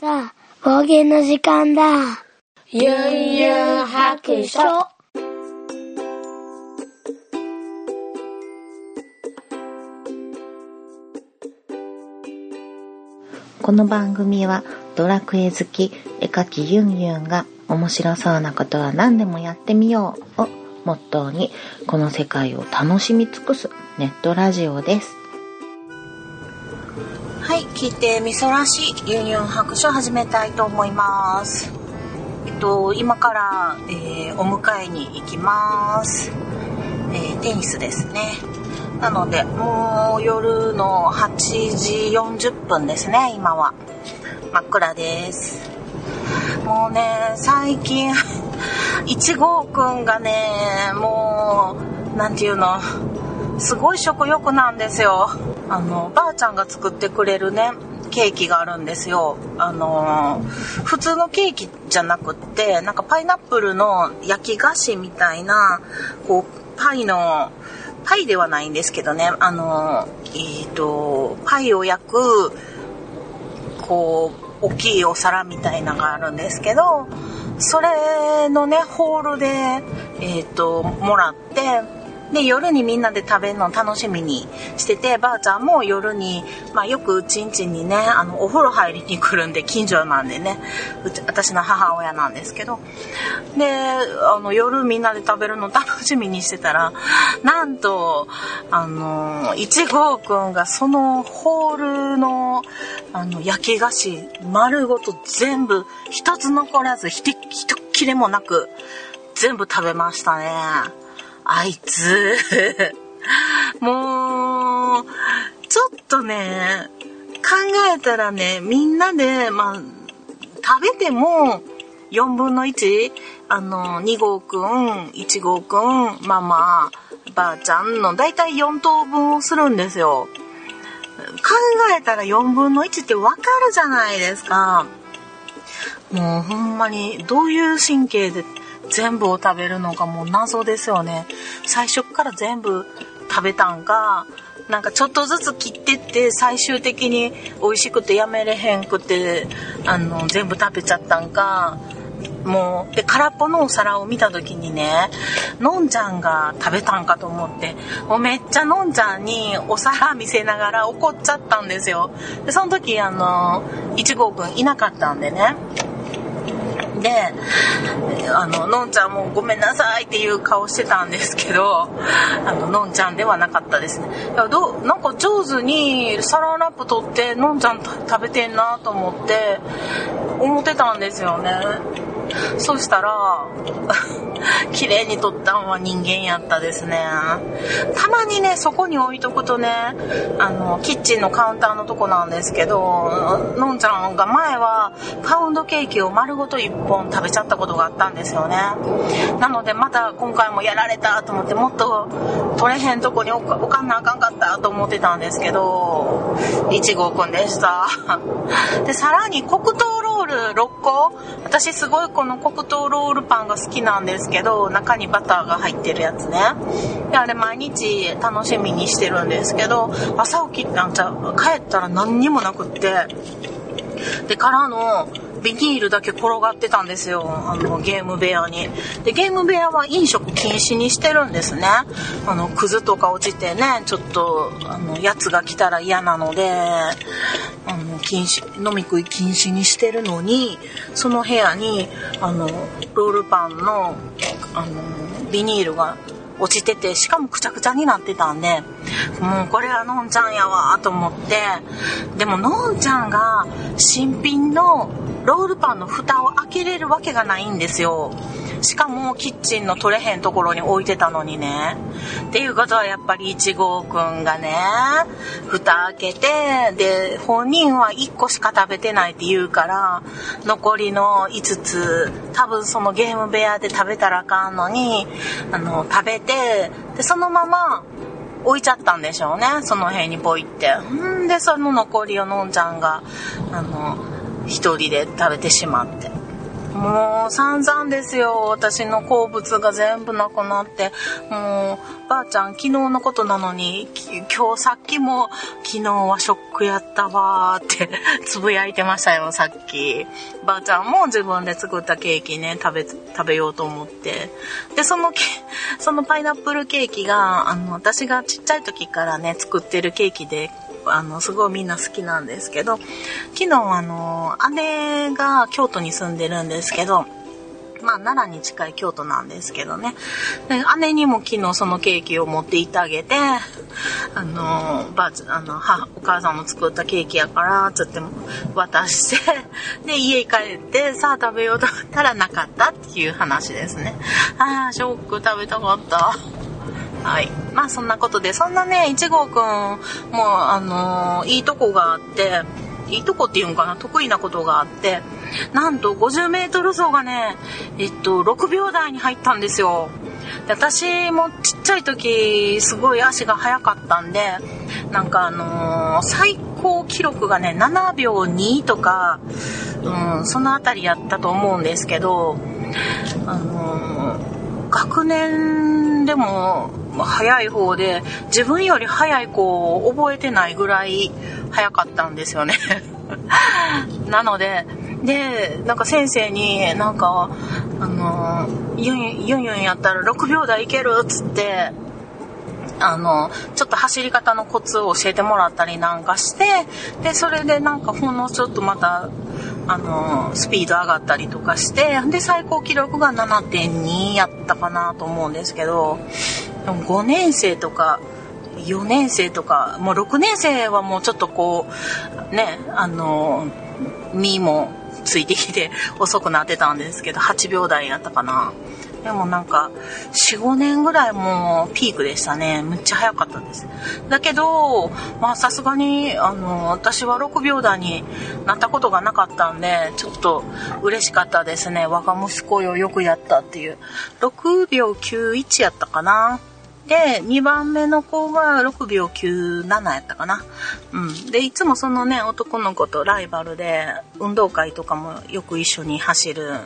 さあ、方言の時間だ。ゆんゆん白書。この番組はドラクエ好き絵描きユンユンが面白そうなことは何でもやってみようをモットーにこの世界を楽しみ尽くすネットラジオです。はい、聞いてみそらしいユンユン白書を始めたいと思います。えっと、今から、えーお迎えに行きます。えーテニスですね。なので、もう夜の8時40分ですね、今は。真っ暗です。もうね、最近、1号くんがね、もう、なんていうの、すごい食欲なんですよ。あの、ばあちゃんが作ってくれるね、ケーキがあるんですよ。あのー普通のケーキじゃなくって、なんかパイナップルの焼き菓子みたいな、こう、パイの、パイではないんですけどね、あのーえっ、と、パイを焼く、こう、大きいお皿みたいなのがあるんですけど、それのね、ホールで、えっ、と、もらって、で、夜にみんなで食べるの楽しみにしてて、ばあちゃんも夜に、まあよくうちんちんにね、あの、お風呂入りに来るんで、近所なんでね、うち、私の母親なんですけど、で、あの、夜みんなで食べるの楽しみにしてたら、なんと、あの、いちごくんがそのホールの、あの、焼き菓子、丸ごと全部、一つ残らず、ひ、ひとっきれもなく、全部食べましたね。あいつ、もう、ちょっとね、考えたらね、みんなで、まあ、食べても、4分の1、あの、2号くん、1号くん、ママ、ばあちゃんの、だいたい4等分をするんですよ。考えたら4分の1ってわかるじゃないですか。もうほんまにどういう神経で全部を食べるのかもう謎ですよね。最初っから全部食べたんか、なんかちょっとずつ切ってって最終的に美味しくてやめれへんくて、あの、全部食べちゃったんか、もう、で、空っぽのお皿を見た時にね、のんちゃんが食べたんかと思って、もうめっちゃのんちゃんにお皿見せながら怒っちゃったんですよ。で、その時、あの、1号くんいなかったんでね。で、あの、のんちゃんもごめんなさいっていう顔してたんですけど、あの、のんちゃんではなかったですね。いやどなんか上手にサランラップ取って、のんちゃん食べてんなと思って、思ってたんですよね。そしたら、綺麗に取ったんは人間やったですね。たまにね、そこに置いとくとね、あの、キッチンのカウンターのとこなんですけど、のんちゃんが前はパウンドケーキを丸ごと1本食べちゃったことがあったんですよね。なのでまた今回もやられたと思って、もっと取れへんとこに置か置かんなあかんかったと思ってたんですけど、1号くんでした。で、さらに黒糖ロール6個？私すごいこの黒糖ロールパンが好きなんですけど中にバターが入ってるやつね。であれ毎日楽しみにしてるんですけど朝起きなんちゃう帰ったら何にもなくって。でからのビニールだけ転がってたんですよ。あのゲーム部屋に。でゲーム部屋は飲食禁止にしてるんですね。あのクズとか落ちてねちょっとあのやつが来たら嫌なのであの禁止飲み食い禁止にしてるのにその部屋にあのロールパンのあのビニールが落ちててしかもくちゃくちゃになってたんでもうこれはのんちゃんやわと思ってでものんちゃんが新品のロールパンの蓋を開けれるわけがないんですよ。しかもキッチンの取れへんところに置いてたのにね。っていうことはやっぱり1号くんがね蓋開けてで本人は1個しか食べてないって言うから残りの5つ多分そのゲーム部屋で食べたらあかんのにあの食べてでそのまま置いちゃったんでしょうね。その辺にポイって。んでその残りをのんちゃんがあの一人で食べてしまって。もう散々ですよ。私の好物が全部なくなって。もう、ばあちゃん昨日のことなのに、今日さっきも昨日はショックやったわーってつぶやいてましたよ、さっき。ばあちゃんも自分で作ったケーキね、食べ、食べようと思って。で、その、そのパイナップルケーキが、あの、私がちっちゃい時からね、作ってるケーキで、あの、すごいみんな好きなんですけど、昨日あの、姉が京都に住んでるんですけど、まあ、奈良に近い京都なんですけどね。で、姉にも昨日そのケーキを持って行ってあげて、あの、ばあ、あの、母、お母さんの作ったケーキやから、つって渡して、で、家帰って、さあ食べようと思ったらなかったっていう話ですね。ああ、ショック食べたかった。はい。まあそんなことで、そんなね、いちごくんも、あのー、いいとこがあって、いいとこっていうんかな、得意なことがあって、なんと50メートル走がね、えっと、6秒台に入ったんですよ。で私もちっちゃい時、すごい足が速かったんで、なんかあのー、最高記録がね、7秒2とか、うん、そのあたりやったと思うんですけど、あのー、学年でも早い方で自分より早い子を覚えてないぐらい早かったんですよね。なのででなんか先生になんかあのユンユンやったら6秒台いけるっつってあのちょっと走り方のコツを教えてもらったりなんかしてでそれでなんかほんのちょっとまたあのスピード上がったりとかしてで最高記録が7.2やったかなと思うんですけど5年生とか4年生とかもう6年生はもうちょっとこうねあの身もついてきて遅くなってたんですけど8秒台やったかな。でもなんか45年ぐらいもうピークでしたね。むっちゃ早かったです。だけどまあさすがにあの私は6秒台になったことがなかったんでちょっと嬉しかったですね。我が息子よよくやったっていう。6秒91やったかな。で、2番目の子が6秒97やったかな。うん。で、いつもそのね、男の子とライバルで、運動会とかもよく一緒に走る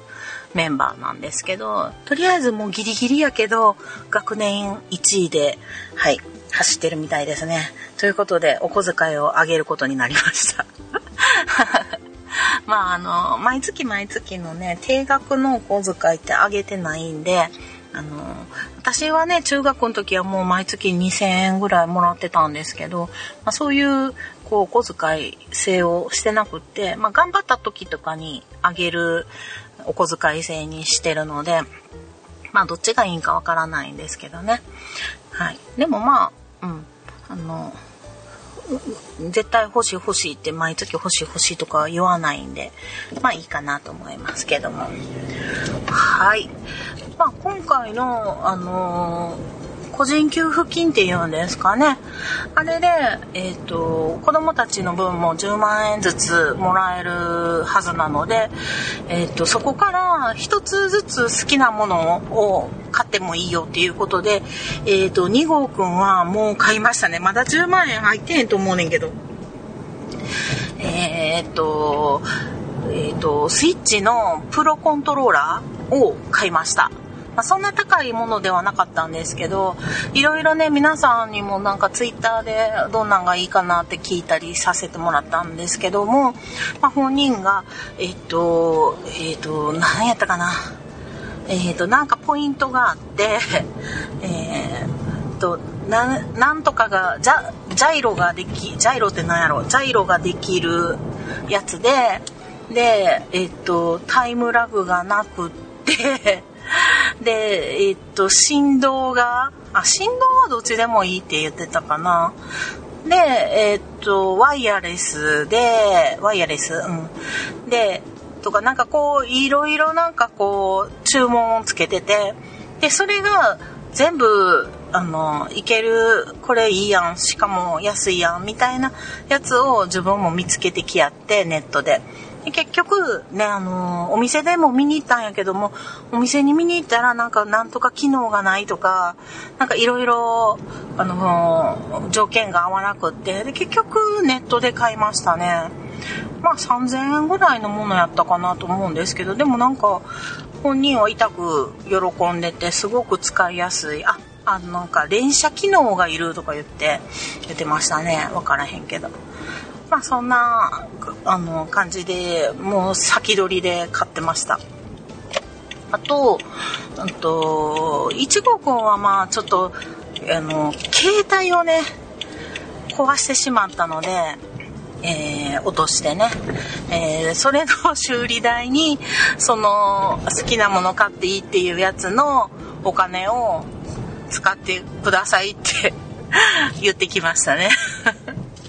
メンバーなんですけど、とりあえずもうギリギリやけど、学年1位で、はい、走ってるみたいですね。ということで、お小遣いをあげることになりました。まあ、あの、毎月毎月のね、定額のお小遣いってあげてないんで、あの、私はね、中学の時はもう毎月2000円ぐらいもらってたんですけど、まあ、そういう、こう、お小遣い制をしてなくって、まあ、頑張った時とかにあげるお小遣い制にしてるので、まあ、どっちがいいんかわからないんですけどね。はい。でもまあ、うん、あの、絶対欲しい欲しいって毎月欲しい欲しいとか言わないんで、まあいいかなと思いますけども。はい。まあ今回の、あのー個人給付金っていうんですかね。あれで、え、ー、と、子供たちの分も10万円ずつもらえるはずなので、え、ー、と、そこから一つずつ好きなものを買ってもいいよっていうことで、え、ー、と、2号くんはもう買いましたね。まだ10万円入ってへんと思うねんけど。えっと、えっと、スイッチのプロコントローラーを買いました。まあ、そんな高いものではなかったんですけど、いろいろね、皆さんにもなんかツイッターでどんなんがいいかなって聞いたりさせてもらったんですけども、まあ、本人が、えっと、えっと、何やったかな。えっと、なんかポイントがあって、えー、と、ななんとかがジャジャイロができジャイロって何やろジャイロができるやつででえっとタイムラグがなくってで、えっと、振動が、あ、振動はどっちでもいいって言ってたかな。で、えっと、ワイヤレスで、ワイヤレス、うん。で、とか、なんかこう、いろいろなんかこう、注文をつけてて、で、それが全部、あの、いける、これいいやん、しかも安いやん、みたいなやつを自分も見つけてきやって、ネットで。結局ね、あのー、お店でも見に行ったんやけども、お店に見に行ったらなんかなんとか機能がないとか、なんかいろいろ、あのー、条件が合わなくって、で、結局ネットで買いましたね。まあ3000円ぐらいのものやったかなと思うんですけど、でもなんか本人は痛く喜んでてすごく使いやすい。あ、あのなんか連射機能がいるとか言って言ってましたね。わからへんけど。まあそんなあの感じでもう先取りで買ってました。あと、あと、1号くんはまあちょっと、あの、携帯をね、壊してしまったので、えー、落としてね、えー、それの修理代に、その、好きなもの買っていいっていうやつのお金を使ってくださいって 言ってきましたね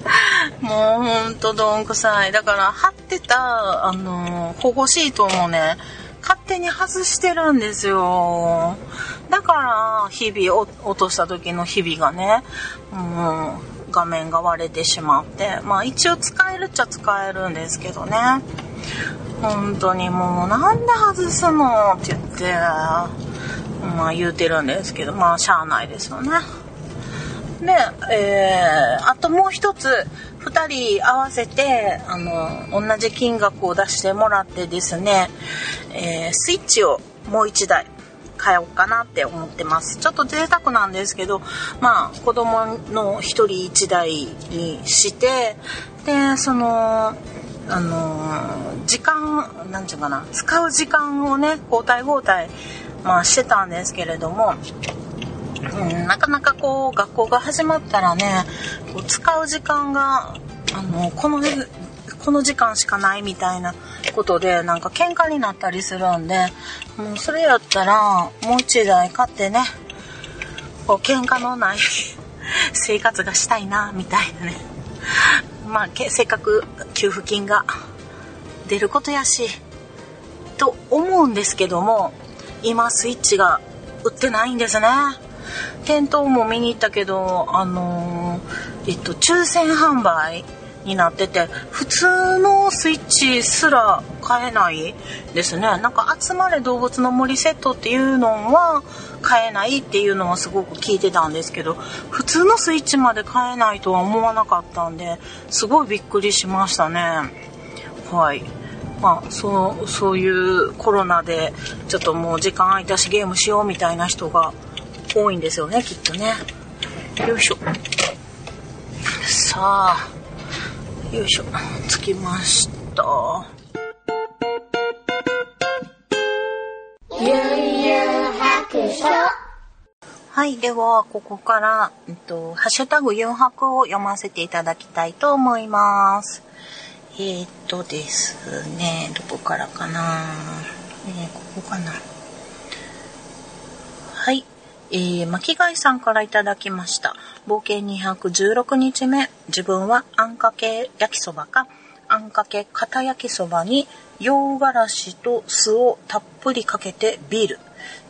もうほんとどんくさい。だから貼ってた、あの保護シートもね、勝手に外してるんですよ。だから、日々落とした時の日々がね、もう画面が割れてしまって、まあ一応使えるっちゃ使えるんですけどね。本当にもうなんで外すのって言って、まあ言うてるんですけど、まあしゃあないですよね。で、えー、あともう一つ、2人合わせて、あの、同じ金額を出してもらってですね、えー、スイッチをもう1台買おうかなって思ってます。ちょっと贅沢なんですけど、まあ、子供の1人1台にして、で、その、あの時間、なんていうかな、使う時間をね、交代交代、まあしてたんですけれども、うん、なかなかこう学校が始まったらねこう使う時間があのこのこの時間しかないみたいなことでなんか喧嘩になったりするんでもうそれやったらもう一台買ってねこう喧嘩のない 生活がしたいなみたいなね。まあせっかく給付金が出ることやしと思うんですけども今スイッチが売ってないんですね。店頭も見に行ったけど、あのー、えっと、抽選販売になってて、普通のスイッチすら買えないですね。なんか、集まれ動物の森セットっていうのは買えないっていうのはすごく聞いてたんですけど、普通のスイッチまで買えないとは思わなかったんで、すごいびっくりしましたね。はい。まあ、そう、そういうコロナで、ちょっともう時間空いたしゲームしようみたいな人が多いんですよねきっとねよいしょさあよいしょ着きましたはい。では、ここから、えっと、ハッシュタグ4泊を読ませていただきたいと思います。えー、っとですね、どこからかなえー、ここかなはい。えー、巻貝さんからいただきました。冒険216日目。自分はあんかけ焼きそばか、あんかけ片焼きそばに洋辛子と酢をたっぷりかけてビール。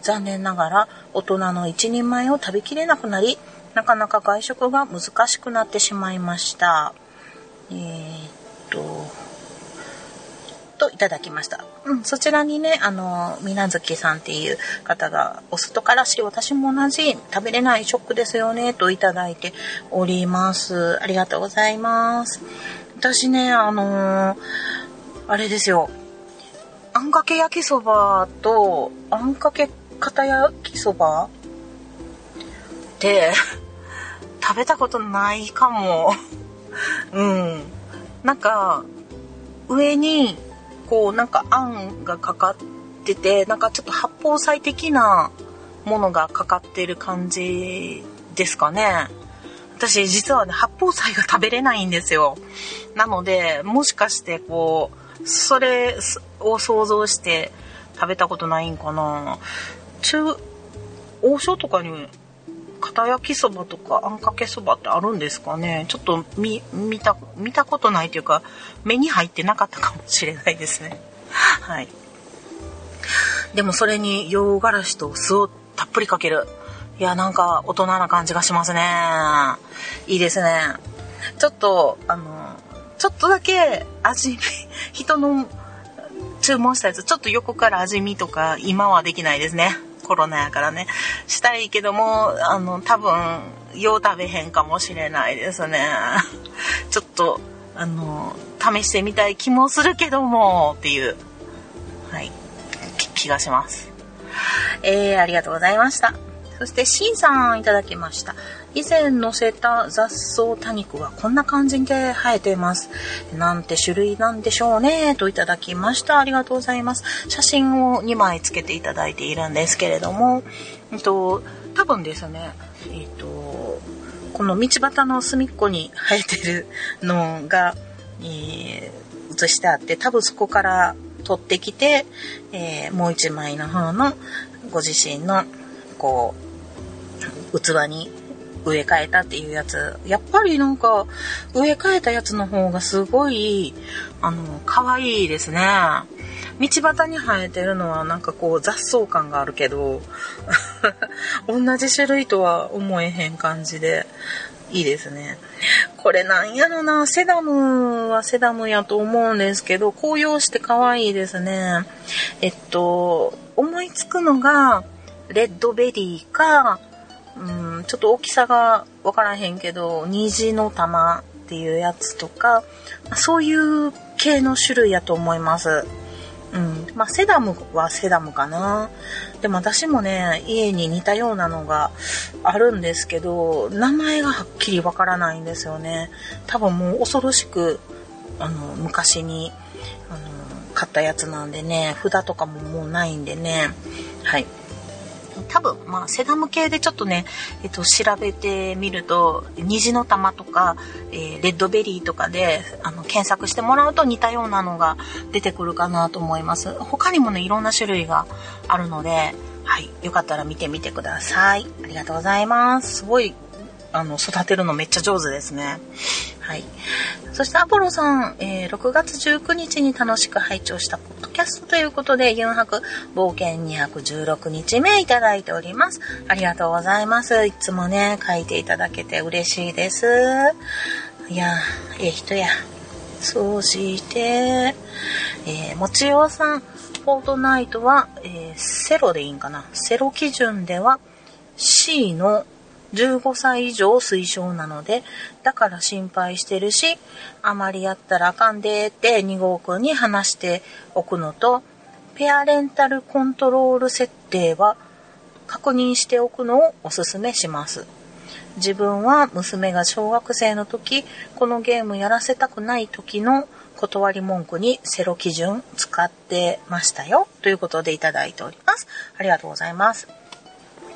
残念ながら大人の一人前を食べきれなくなり、なかなか外食が難しくなってしまいました。えー、っと、といただきました。うん、そちらにね、あの、みなずきさんっていう方が、お外からし、私も同じ食べれないショックですよね、といただいております。ありがとうございます。私ね、あのー、あれですよ。あんかけ焼きそばと、あんかけ片焼きそばって、食べたことないかも。うん。なんか、上にこうなんかあんがかかっててなんかちょっと発泡剤的なものがかかってる感じですかね。私実はね発泡剤が食べれないんですよ。なのでもしかしてこうそれを想像して食べたことないんかな。中王将とかに片焼きそばとかあんかけそばってあるんですかね。ちょっと見見た見たことないというか目に入ってなかったかもしれないですね。はい。でもそれに洋辛子と酢をたっぷりかける。いやなんか大人な感じがしますね。いいですね。ちょっとあのちょっとだけ味見 人の注文したやつちょっと横から味見とか今はできないですね。コロナやからねしたいけどもあの多分よう食べへんかもしれないですね ちょっとあの、試してみたい気もするけども、っていう、はい、気がします。えー、ありがとうございました。そして C さんいただきました。以前載せた雑草多肉はこんな感じで生えています。なんて種類なんでしょうね。といただきました。ありがとうございます。写真を2枚つけていただいているんですけれども、えっと、多分ですね、えっと、この道端の隅っこに生えてるのが、えー、写してあって、多分そこから取ってきて、えー、もう一枚の方のご自身の、こう、器に植え替えたっていうやつ。やっぱりなんか、植え替えたやつの方がすごい、あの、可愛いですね。道端に生えてるのはなんかこう雑草感があるけど、同じ種類とは思えへん感じで、いいですね。これなんやろな、セダムはセダムやと思うんですけど、紅葉して可愛いですね。えっと、思いつくのが、レッドベリーか、うん、ちょっと大きさがわからへんけど、虹の玉っていうやつとか、そういう系の種類やと思います。うん。まあ、セダムはセダムかな。でも私もね、家に似たようなのがあるんですけど、名前がはっきりわからないんですよね。多分もう恐ろしく、あの、昔に、あの、買ったやつなんでね、札とかももうないんでね。はい。多分、まあ、セダム系でちょっとね、えっと、調べてみると、虹の玉とか、えー、レッドベリーとかで、あの、検索してもらうと似たようなのが出てくるかなと思います。他にもね、いろんな種類があるので、はい。よかったら見てみてください。ありがとうございます。すごい、あの、育てるのめっちゃ上手ですね。はい。そしてアポロさん、えー、6月19日に楽しく拝聴したポッドキャストということで、4泊冒険216日目いただいております。ありがとうございます。いつもね、書いていただけて嬉しいです。いやええ人や。そうして、えー、もちおさん、フォートナイトは、えー、セロでいいんかな？セロ基準では C の15歳以上推奨なので、だから心配してるし、あまりやったらあかんでって2号くんに話しておくのと、ペアレンタルコントロール設定は確認しておくのをおすすめします。自分は娘が小学生の時、このゲームやらせたくない時の断り文句にセロ基準使ってましたよ。ということでいただいております。ありがとうございます。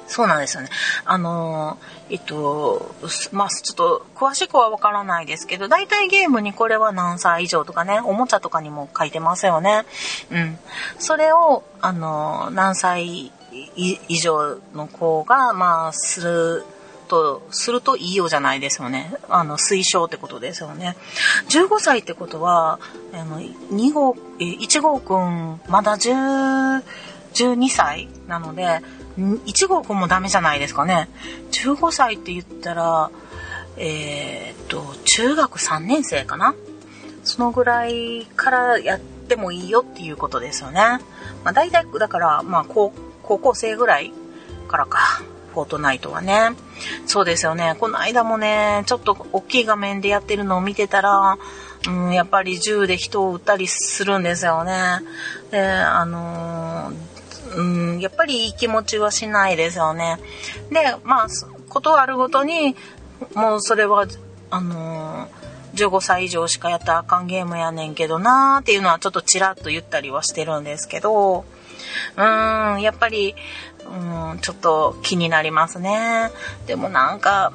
そうなんですよね。あのえっと、まあ、ちょっと、詳しくはわからないですけど、大体ゲームにこれは何歳以上とかね、おもちゃとかにも書いてますよね。うん。それを、あの何歳以上の子が、まあ、すると、するといいよじゃないですよね。あの、推奨ってことですよね。15歳ってことは、あの、2号、1号くん、まだ10、12歳なので、1号くんもダメじゃないですかね。15歳って言ったら、えー、っと、中学3年生かなそのぐらいからやってもいいよっていうことですよね。まあ大体、だから、まあ高校生ぐらいからか。フォートナイトはね。そうですよね。この間もね、ちょっと大きい画面でやってるのを見てたら、うん、やっぱり銃で人を撃ったりするんですよね。で、あのーうん、やっぱりいい気持ちはしないですよね。で、まあ、ことあるごとに、もうそれは、あのー、15歳以上しかやったらあかんゲームやねんけどなーっていうのはちょっとちらっと言ったりはしてるんですけど、うーん、やっぱり、うん、ちょっと気になりますね。でもなんか、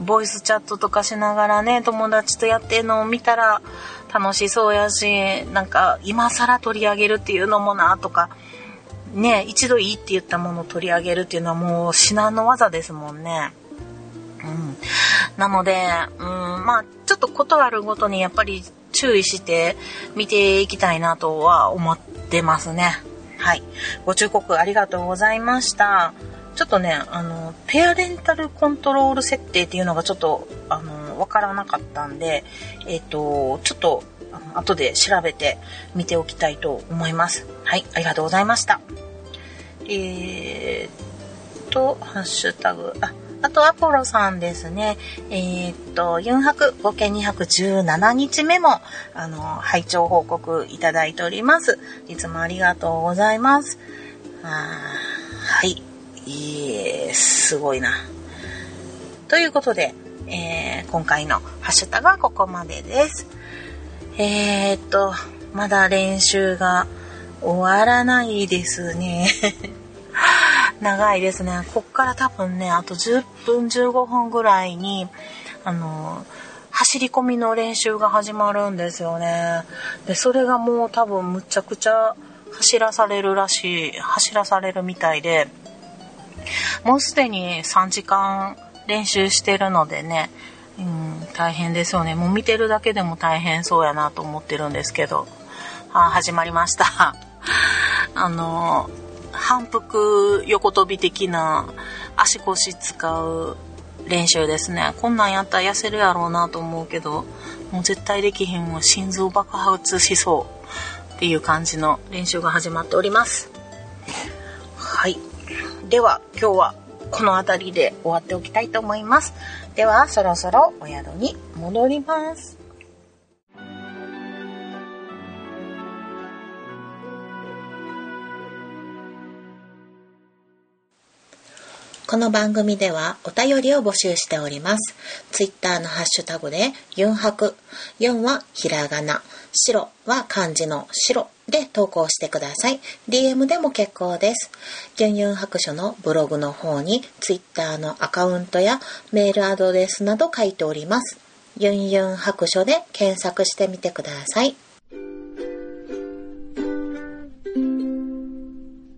ボイスチャットとかしながらね、友達とやってんのを見たら楽しそうやし、なんか今更取り上げるっていうのもなとか、ね、一度いいって言ったものを取り上げるっていうのはもう至難の技ですもんね。うん。なので、うん、まあ、ちょっとことあるごとにやっぱり注意して見ていきたいなとは思ってますね。はい。ご忠告ありがとうございました。ちょっとね、あの、ペアレンタルコントロール設定っていうのがちょっと、あの、わからなかったんで、えっ、ー、と、ちょっと、後で調べて見ておきたいと思います。はい、ありがとうございました。えー、と、ハッシュタグ、あ、あと、アポロさんですね。えー、っと、4泊、合計217日目も、あの、拝聴報告いただいております。いつもありがとうございます。あはい。いいすごいな。ということで、えー、今回のハッシュタグはここまでです。えー、っと、まだ練習が終わらないですね。長いですね。こっから多分ね、あと10分15分ぐらいに、あの、走り込みの練習が始まるんですよね。で、それがもう多分むちゃくちゃ走らされるらしい、走らされるみたいで、もうすでに3時間練習してるのでね、うん、大変ですよね。もう見てるだけでも大変そうやなと思ってるんですけど。あ、始まりました。あの、反復横跳び的な足腰使う練習ですね。こんなんやったら痩せるやろうなと思うけど、もう絶対できひんわ。心臓爆発しそうっていう感じの練習が始まっております。はい。では、今日はこの辺りで終わっておきたいと思います。では、そろそろお宿に戻ります。この番組ではお便りを募集しております。ツイッターのハッシュタグで4泊、4はひらがな、白は漢字の白で投稿してください。DM でも結構です。ユンユン白書のブログの方にツイッターのアカウントやメールアドレスなど書いております。ユンユン白書で検索してみてください。